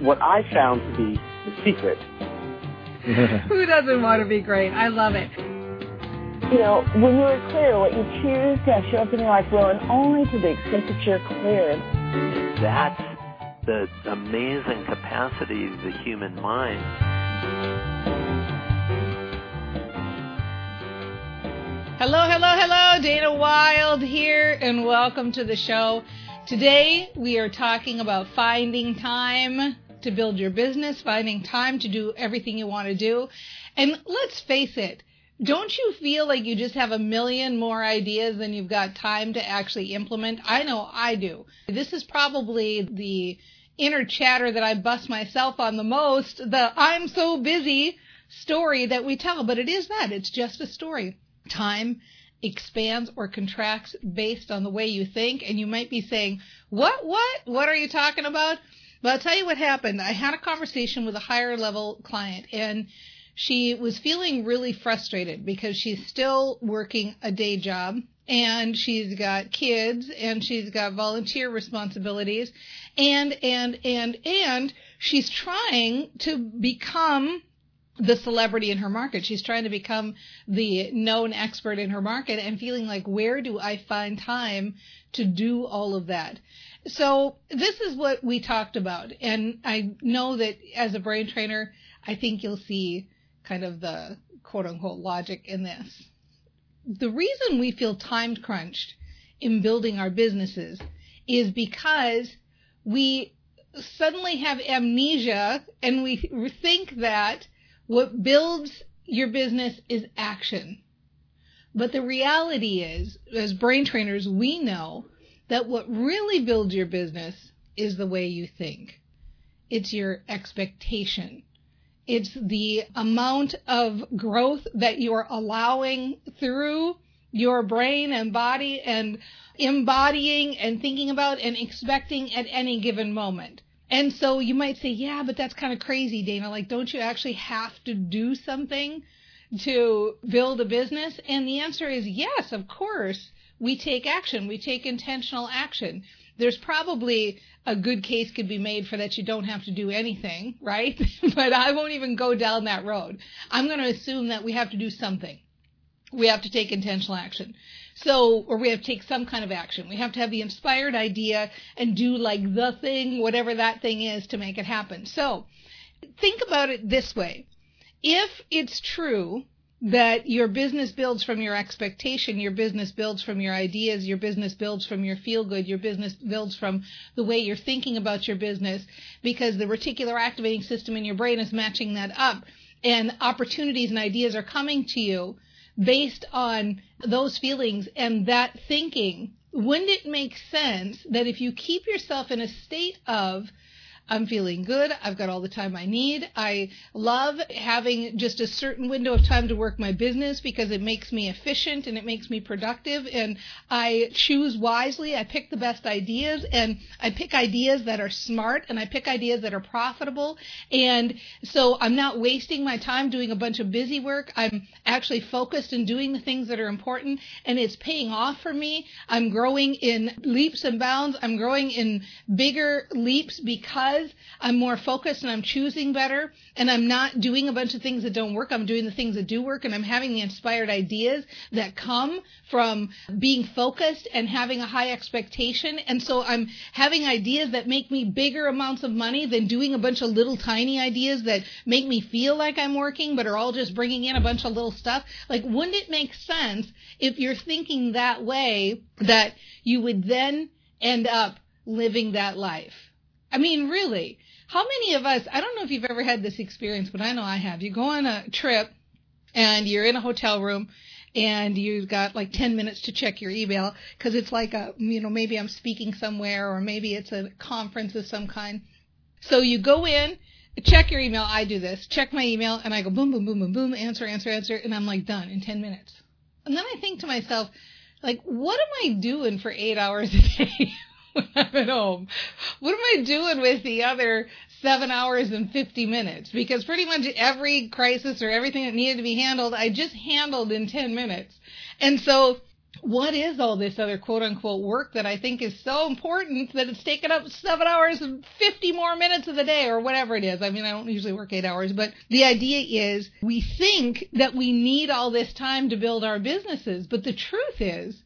what I found to be the secret. Who doesn't want to be great? I love it. You know, when you are clear, what you choose to show up in your life will, and only to the extent that you're clear. That's the amazing capacity of the human mind. Hello, hello, hello. Dana Wilde here, and welcome to the show. Today, we are talking about finding time to build your business, finding time to do everything you want to do. And let's face it, don't you feel like you just have a million more ideas than you've got time to actually implement? I know I do. This is probably the inner chatter that I bust myself on the most, the I'm so busy story that we tell, but it is that. It's just a story. Time expands or contracts based on the way you think, and you might be saying, What, what? What are you talking about? But I'll tell you what happened. I had a conversation with a higher level client and she was feeling really frustrated because she's still working a day job and she's got kids and she's got volunteer responsibilities and and and and she's trying to become the celebrity in her market. She's trying to become the known expert in her market and feeling like where do I find time to do all of that? So this is what we talked about. And I know that as a brain trainer, I think you'll see kind of the quote unquote logic in this. The reason we feel time crunched in building our businesses is because we suddenly have amnesia and we think that what builds your business is action. But the reality is, as brain trainers, we know that what really builds your business is the way you think. It's your expectation. It's the amount of growth that you're allowing through your brain and body and embodying and thinking about and expecting at any given moment. And so you might say, yeah, but that's kind of crazy, Dana. Like, don't you actually have to do something to build a business? And the answer is yes, of course we take action. We take intentional action. There's probably a good case could be made for that you don't have to do anything, right? but I won't even go down that road. I'm going to assume that we have to do something. We have to take intentional action. So, or we have to take some kind of action. We have to have the inspired idea and do like the thing, whatever that thing is to make it happen. So, think about it this way. If it's true that your business builds from your expectation, your business builds from your ideas, your business builds from your feel good, your business builds from the way you're thinking about your business because the reticular activating system in your brain is matching that up and opportunities and ideas are coming to you based on those feelings and that thinking. Wouldn't it make sense that if you keep yourself in a state of I'm feeling good. I've got all the time I need. I love having just a certain window of time to work my business because it makes me efficient and it makes me productive. And I choose wisely. I pick the best ideas and I pick ideas that are smart and I pick ideas that are profitable. And so I'm not wasting my time doing a bunch of busy work. I'm actually focused and doing the things that are important and it's paying off for me. I'm growing in leaps and bounds. I'm growing in bigger leaps because because I'm more focused and I'm choosing better and I'm not doing a bunch of things that don't work. I'm doing the things that do work and I'm having the inspired ideas that come from being focused and having a high expectation. And so I'm having ideas that make me bigger amounts of money than doing a bunch of little tiny ideas that make me feel like I'm working but are all just bringing in a bunch of little stuff. Like, wouldn't it make sense if you're thinking that way that you would then end up living that life? I mean, really, how many of us, I don't know if you've ever had this experience, but I know I have. You go on a trip and you're in a hotel room and you've got like 10 minutes to check your email because it's like a, you know, maybe I'm speaking somewhere or maybe it's a conference of some kind. So you go in, check your email. I do this. Check my email, and I go boom, boom, boom, boom, boom, answer, answer, answer, and I'm like done in 10 minutes. And then I think to myself, like, what am I doing for eight hours a day when I'm at home? What am I doing with the other seven hours and 50 minutes? Because pretty much every crisis or everything that needed to be handled, I just handled in 10 minutes. And so what is all this other quote unquote work that I think is so important that it's taken up seven hours and 50 more minutes of the day or whatever it is. I mean, I don't usually work eight hours, but the idea is we think that we need all this time to build our businesses. But the truth is,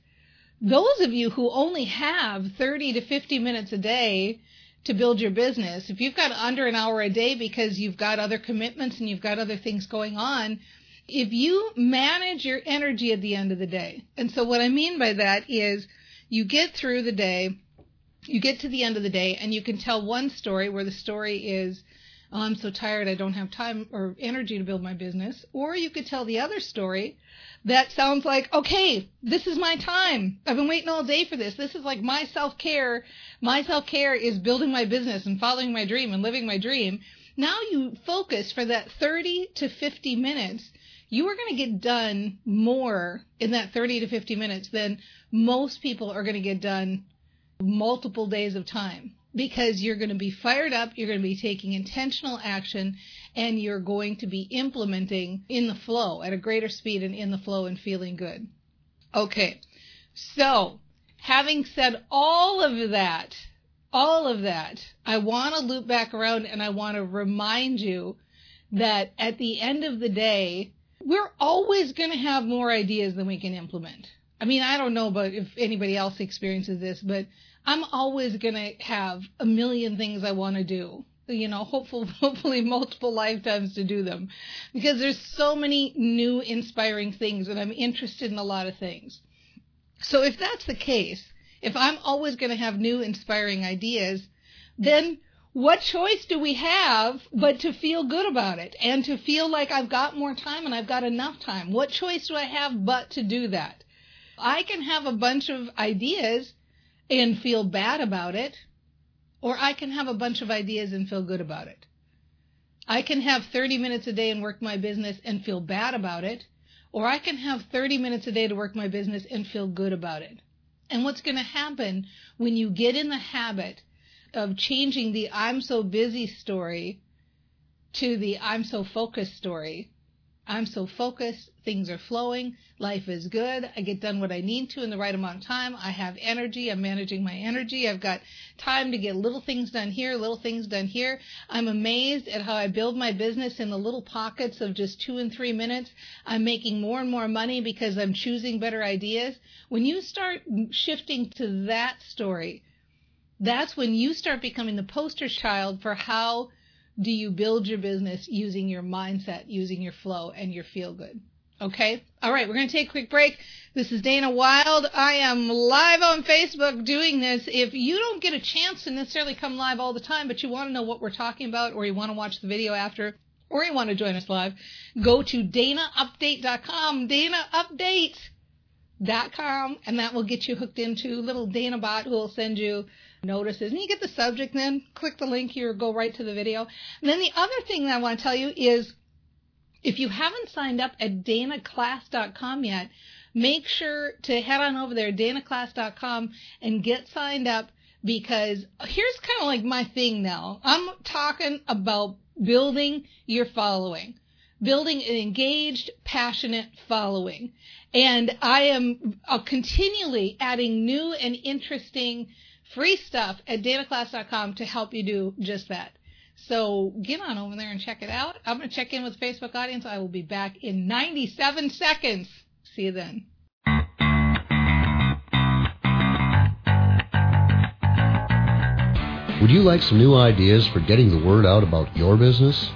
those of you who only have 30 to 50 minutes a day to build your business, if you've got under an hour a day because you've got other commitments and you've got other things going on, if you manage your energy at the end of the day, and so what I mean by that is you get through the day, you get to the end of the day, and you can tell one story where the story is, oh, I'm so tired, I don't have time or energy to build my business. Or you could tell the other story that sounds like, okay, this is my time. I've been waiting all day for this. This is like my self care. My self care is building my business and following my dream and living my dream. Now you focus for that 30 to 50 minutes you are going to get done more in that 30 to 50 minutes than most people are going to get done multiple days of time because you're going to be fired up, you're going to be taking intentional action, and you're going to be implementing in the flow at a greater speed and in the flow and feeling good. Okay, so having said all of that, all of that, I want to loop back around and I want to remind you that at the end of the day, we're always going to have more ideas than we can implement. I mean, I don't know about if anybody else experiences this, but I'm always going to have a million things I want to do. You know, hopefully, hopefully multiple lifetimes to do them because there's so many new inspiring things and I'm interested in a lot of things. So if that's the case, if I'm always going to have new inspiring ideas, then what choice do we have but to feel good about it and to feel like I've got more time and I've got enough time? What choice do I have but to do that? I can have a bunch of ideas and feel bad about it, or I can have a bunch of ideas and feel good about it. I can have 30 minutes a day and work my business and feel bad about it, or I can have 30 minutes a day to work my business and feel good about it. And what's going to happen when you get in the habit of changing the I'm so busy story to the I'm so focused story. I'm so focused, things are flowing, life is good, I get done what I need to in the right amount of time, I have energy, I'm managing my energy, I've got time to get little things done here, little things done here. I'm amazed at how I build my business in the little pockets of just two and three minutes. I'm making more and more money because I'm choosing better ideas. When you start shifting to that story, that's when you start becoming the poster child for how do you build your business using your mindset, using your flow and your feel good. Okay? All right, we're going to take a quick break. This is Dana Wilde. I am live on Facebook doing this. If you don't get a chance to necessarily come live all the time, but you want to know what we're talking about or you want to watch the video after, or you want to join us live, go to danaupdate.com. Danaupdate.com, and that will get you hooked into little Dana bot who will send you notices. And you get the subject, then click the link here, go right to the video. And then the other thing that I want to tell you is if you haven't signed up at danaclass.com yet, make sure to head on over there, danaclass.com, and get signed up because here's kind of like my thing now. I'm talking about building your following, building an engaged, passionate following. And I am uh, continually adding new and interesting free stuff at danaclass.com to help you do just that. So get on over there and check it out. I'm going to check in with the Facebook audience. I will be back in 97 seconds. See you then. Would you like some new ideas for getting the word out about your business?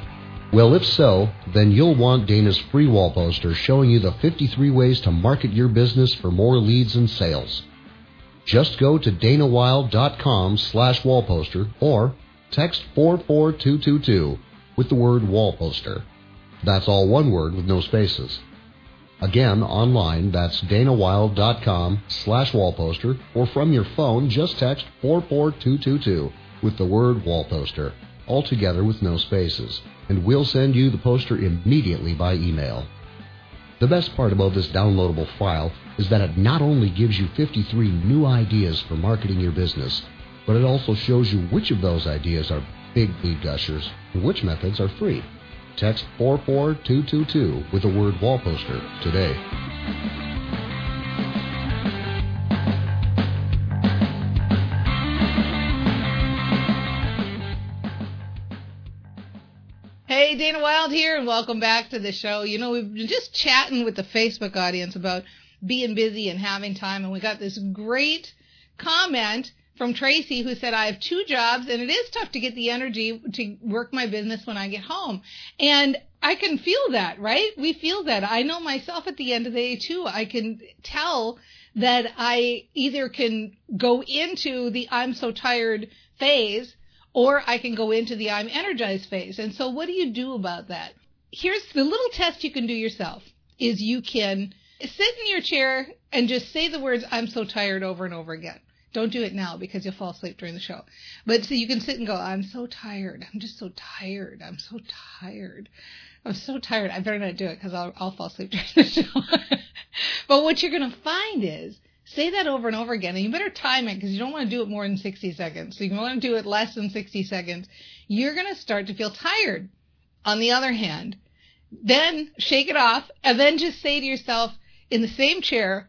Well, if so, then you'll want Dana's free wall poster showing you the 53 ways to market your business for more leads and sales. Just go to danawilde.com slash wallposter or text 44222 with the word wallposter. That's all one word with no spaces. Again, online, that's danawilde.com slash wallposter, or from your phone, just text 44222 with the word wallposter. all together with no spaces, and we'll send you the poster immediately by email. The best part about this downloadable file is that it not only gives you 53 new ideas for marketing your business, but it also shows you which of those ideas are big lead gushers and which methods are free. Text 44222 with the word wall poster today. Here, and welcome back to the show. You know, we've been just chatting with the Facebook audience about being busy and having time, and we got this great comment from Tracy who said, I have two jobs, and it is tough to get the energy to work my business when I get home. And I can feel that, right? We feel that. I know myself at the end of the day, too. I can tell that I either can go into the I'm so tired phase or I can go into the I'm energized phase. And so what do you do about that? Here's the little test you can do yourself is you can sit in your chair and just say the words I'm so tired over and over again. Don't do it now because you'll fall asleep during the show. But so you can sit and go, I'm so tired. I'm just so tired. I'm so tired. I'm so tired. I better not do it because I'll, I'll fall asleep during the show. but what you're going to find is say that over and over again and you better time it because you don't want to do it more than 60 seconds. So you want to do it less than 60 seconds. You're going to start to feel tired. On the other hand, then shake it off and then just say to yourself in the same chair,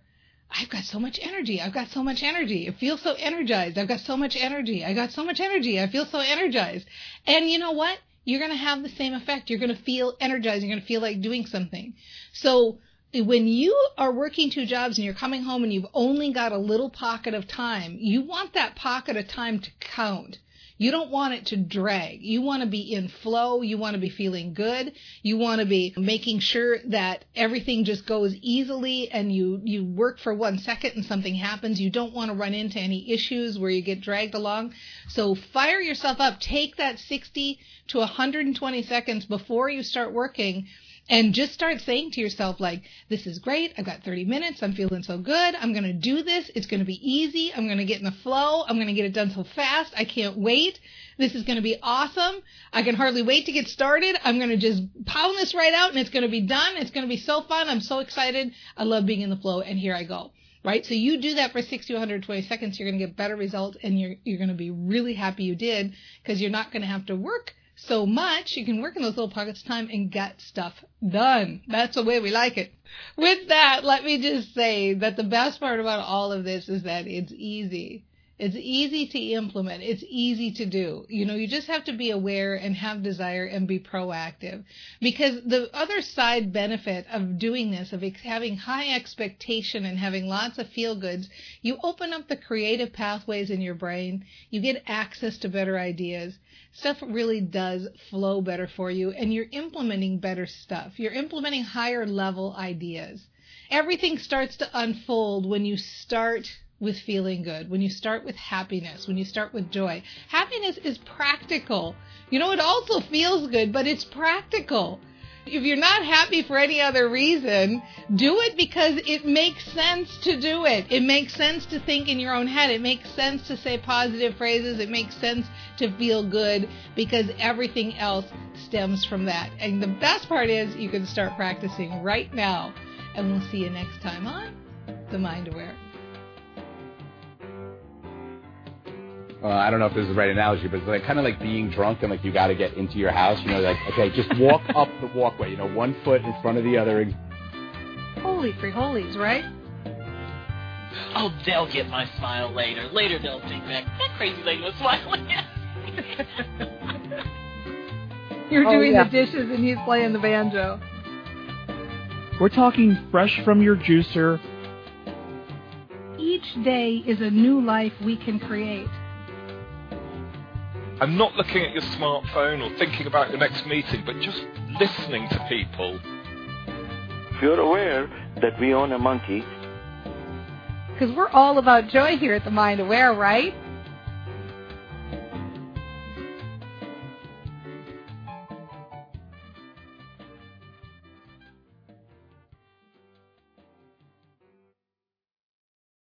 I've got so much energy. I've got so much energy. I feel so energized. I've got so much energy. I got so much energy. I feel so energized. And you know what? You're going to have the same effect. You're going to feel energized. You're going to feel like doing something. So when you are working two jobs and you're coming home and you've only got a little pocket of time, you want that pocket of time to count. You don't want it to drag. You want to be in flow. You want to be feeling good. You want to be making sure that everything just goes easily and you, you work for one second and something happens. You don't want to run into any issues where you get dragged along. So fire yourself up. Take that 60 to 120 seconds before you start working and just start saying to yourself like this is great. I've got 30 minutes. I'm feeling so good. I'm going to do this. It's going to be easy. I'm going to get in the flow. I'm going to get it done so fast. I can't wait. This is going to be awesome. I can hardly wait to get started. I'm going to just pound this right out and it's going to be done. It's going to be so fun. I'm so excited. I love being in the flow and here i go. Right? So you do that for 60 to 120 seconds, you're going to get better results and you're, you're going to be really happy you did because you're not going to have to work so much, you can work in those little pockets of time and get stuff done. That's the way we like it. With that, let me just say that the best part about all of this is that it's easy. It's easy to implement. It's easy to do. You know, you just have to be aware and have desire and be proactive. Because the other side benefit of doing this, of having high expectation and having lots of feel goods, you open up the creative pathways in your brain. You get access to better ideas stuff really does flow better for you and you're implementing better stuff. You're implementing higher level ideas. Everything starts to unfold when you start with feeling good, when you start with happiness, when you start with joy. Happiness is practical. You know, it also feels good, but it's practical. If you're not happy for any other reason, do it because it makes sense to do it. It makes sense to think in your own head. It makes sense to say positive phrases. It makes sense to feel good because everything else stems from that. And the best part is you can start practicing right now. And we'll see you next time on The Mind Aware. Uh, I don't know if this is the right analogy, but it's like kind of like being drunk and like you got to get into your house. You know, like okay, just walk up the walkway. You know, one foot in front of the other. Holy free holies, right? Oh, they'll get my smile later. Later they'll think back. That crazy lady was smiling. You're Oh, doing yeah. the dishes and he's playing the banjo. We're talking fresh from your juicer. Each day is a new life we can create. And not looking at your smartphone or thinking about your next meeting, but just listening to people. If you're aware that we own a monkey, Because we're all about joy here at the Mind Aware, right?